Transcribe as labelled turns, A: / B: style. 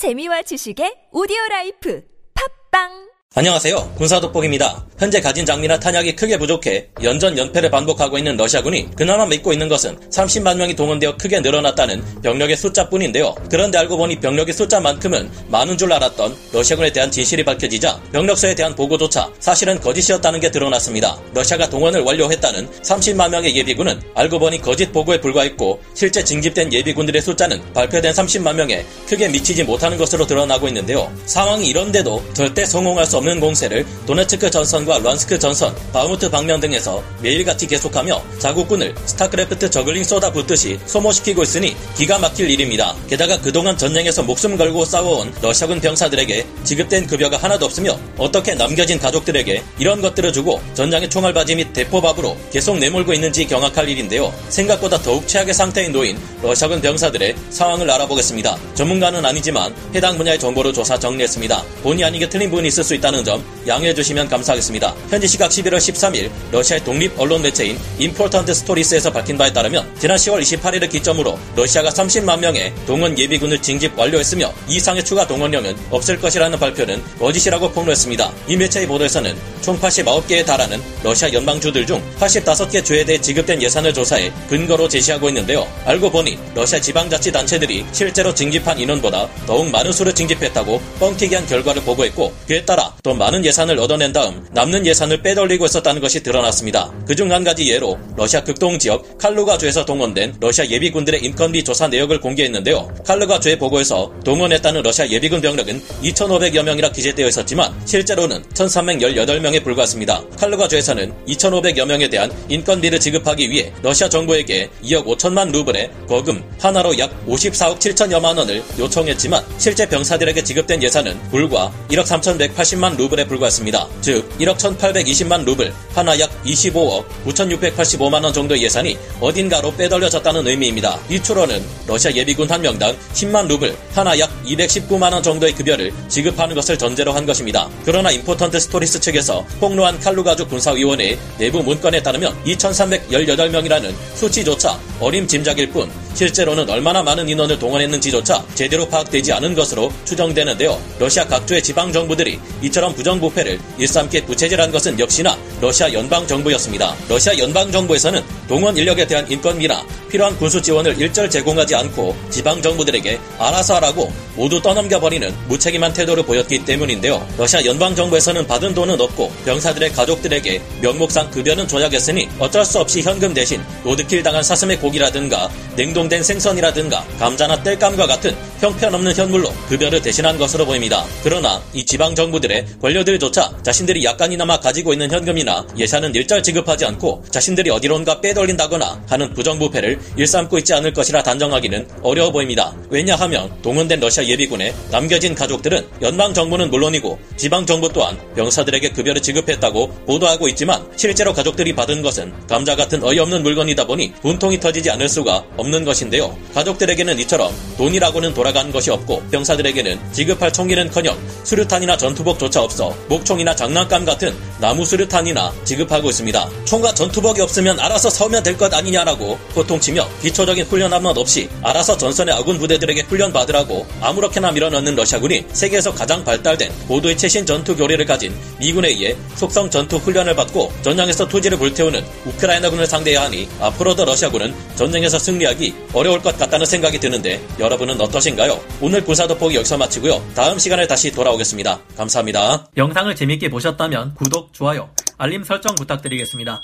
A: 재미와 지식의 오디오 라이프. 팟빵
B: 안녕하세요. 군사돋보기입니다. 현재 가진 장비나 탄약이 크게 부족해 연전 연패를 반복하고 있는 러시아군이 그나마 믿고 있는 것은 30만 명이 동원되어 크게 늘어났다는 병력의 숫자뿐인데요. 그런데 알고 보니 병력의 숫자만큼은 많은 줄 알았던 러시아군에 대한 진실이 밝혀지자 병력수에 대한 보고조차 사실은 거짓이었다는 게 드러났습니다. 러시아가 동원을 완료했다는 30만 명의 예비군은 알고 보니 거짓 보고에 불과했고 실제 징집된 예비군들의 숫자는 발표된 30만 명에 크게 미치지 못하는 것으로 드러나고 있는데요. 상황이 이런데도 절대 성공할 수 없는 공세를 도네츠크 전선과 루한스크 전선, 바흐무트 방면 등에서 매일같이 계속하며 자국군을 스타크래프트 저글링 쏟아 붓듯이 소모시키고 있으니 기가 막힐 일입니다. 게다가 그동안 전쟁에서 목숨 걸고 싸워온 러시아군 병사들에게 지급된 급여가 하나도 없으며 어떻게 남겨진 가족들에게 이런 것들을 주고 전장의 총알받이 및 대포밥으로 계속 내몰고 있는지 경악할 일인데요. 생각보다 더욱 최악의 상태에 놓인 러시아군 병사들의 상황을 알아보겠습니다. 전문가는 아니지만 해당 분야의 정보를 조사 정리했습니다. 본의 아니게 틀린 부분이 있을 수 있다 있다는 점 양해해 주시면 감사하겠습니다. 현지 시각 11월 13일 러시아의 독립 언론 매체인 Important Stories에서 밝힌 바에 따르면 지난 10월 28일을 기점으로 러시아가 30만 명의 동원 예비군을 징집 완료했으며 이상의 추가 동원령은 없을 것이라는 발표는 거짓이라고 폭로했습니다. 이 매체의 보도에서는 총 89개에 달하는 러시아 연방주들 중 85개 주에 대해 지급된 예산을 조사해 근거로 제시하고 있는데요. 알고 보니 러시아 지방자치단체들이 실제로 징집한 인원보다 더욱 많은 수를 징집했다고 뻥튀기 한 결과를 보고했고 그에 따라 또 많은 예산을 얻어낸 다음 남는 예산을 빼돌리고 있었다는 것이 드러났습니다. 그중 한 가지 예로 러시아 극동 지역 칼루가주에서 동원된 러시아 예비군들의 인건비 조사 내역을 공개했는데요. 칼루가주의 보고에서 동원했다는 러시아 예비군 병력은 2,500여 명이라 기재되어 있었지만 실제로는 1,318명에 불과했습니다. 칼루가주에서는 2,500여 명에 대한 인건비를 지급하기 위해 러시아 정부에게 2억 5천만 루블의 거금 하나로 약 54억 7천여만 원을 요청했지만 실제 병사들에게 지급된 예산은 불과 1억 3,180만 1 0만 루블에 불과했습니다. 즉 1억 1,820만 루블, 한화 약 25억 9,685만 원 정도의 예산이 어딘가로 빼돌려졌다는 의미입니다. 이 추론은 러시아 예비군 한 명당 10만 루블, 한화 약 219만 원 정도의 급여를 지급하는 것을 전제로 한 것입니다. 그러나 Important Stories 측에서 폭로한 칼루가주 군사위원회의 내부 문건에 따르면 2,318명이라는 수치조차 어림짐작일 뿐 실제로는 얼마나 많은 인원을 동원했는지조차 제대로 파악되지 않은 것으로 추정되는데요. 러시아 각주의 지방 정부들이 이처럼 부정부패를 일삼게 부채질한 것은 역시나 러시아 연방 정부였습니다. 러시아 연방 정부에서는 동원 인력에 대한 인건비나 필요한 군수 지원을 일절 제공하지 않고 지방 정부들에게 알아서 하라고 모두 떠넘겨 버리는 무책임한 태도를 보였기 때문인데요. 러시아 연방 정부에서는 받은 돈은 없고 병사들의 가족들에게 명목상 급여는 줘야겠으니 어쩔 수 없이 현금 대신 로드킬 당한 사슴의 고기라든가 냉동 된 생선이라든가 감자나 땔감과 같은 형편없는 현물로 급여를 대신한 것으로 보입니다. 그러나 이 지방 정부들의 권력들조차 자신들이 약간이나마 가지고 있는 현금이나 예산은 일절 지급하지 않고 자신들이 어디론가 빼돌린다거나 하는 부정부패를 일삼고 있지 않을 것이라 단정하기는 어려워 보입니다. 왜냐하면 동원된 러시아 예비군에 남겨진 가족들은 연방 정부는 물론이고 지방 정부 또한 병사들에게 급여를 지급했다고 보도하고 있지만 실제로 가족들이 받은 것은 감자 같은 어이없는 물건이다 보니 분통이 터지지 않을 수가 없는 것 인데요. 가족들에게는 이처럼 돈이라고는 돌아간 것이 없고 병사들에게는 지급할 총기는커녕 수류탄이나 전투복조차 없어 목총이나 장난감 같은 나무 수류탄이나 지급하고 있습니다. 총과 전투복이 없으면 알아서 서면 될 것 아니냐라고 호통치며 기초적인 훈련 한번 없이 알아서 전선의 아군 부대들에게 훈련 받으라고 아무렇게나 밀어넣는 러시아군이 세계에서 가장 발달된 고도의 최신 전투 교리를 가진 미군에 의해 속성 전투 훈련을 받고 전장에서 투지를 불태우는 우크라이나군을 상대해야 하니 앞으로도 러시아군은 전쟁에서 승리하기 어려울 것 같다는 생각이 드는데 여러분은 어떠신가요? 오늘 군사 돋보기 여기서 마치고요. 다음 시간에 다시 돌아오겠습니다. 감사합니다.
C: 영상을 재밌게 보셨다면 좋아요, 알림 설정 부탁드리겠습니다.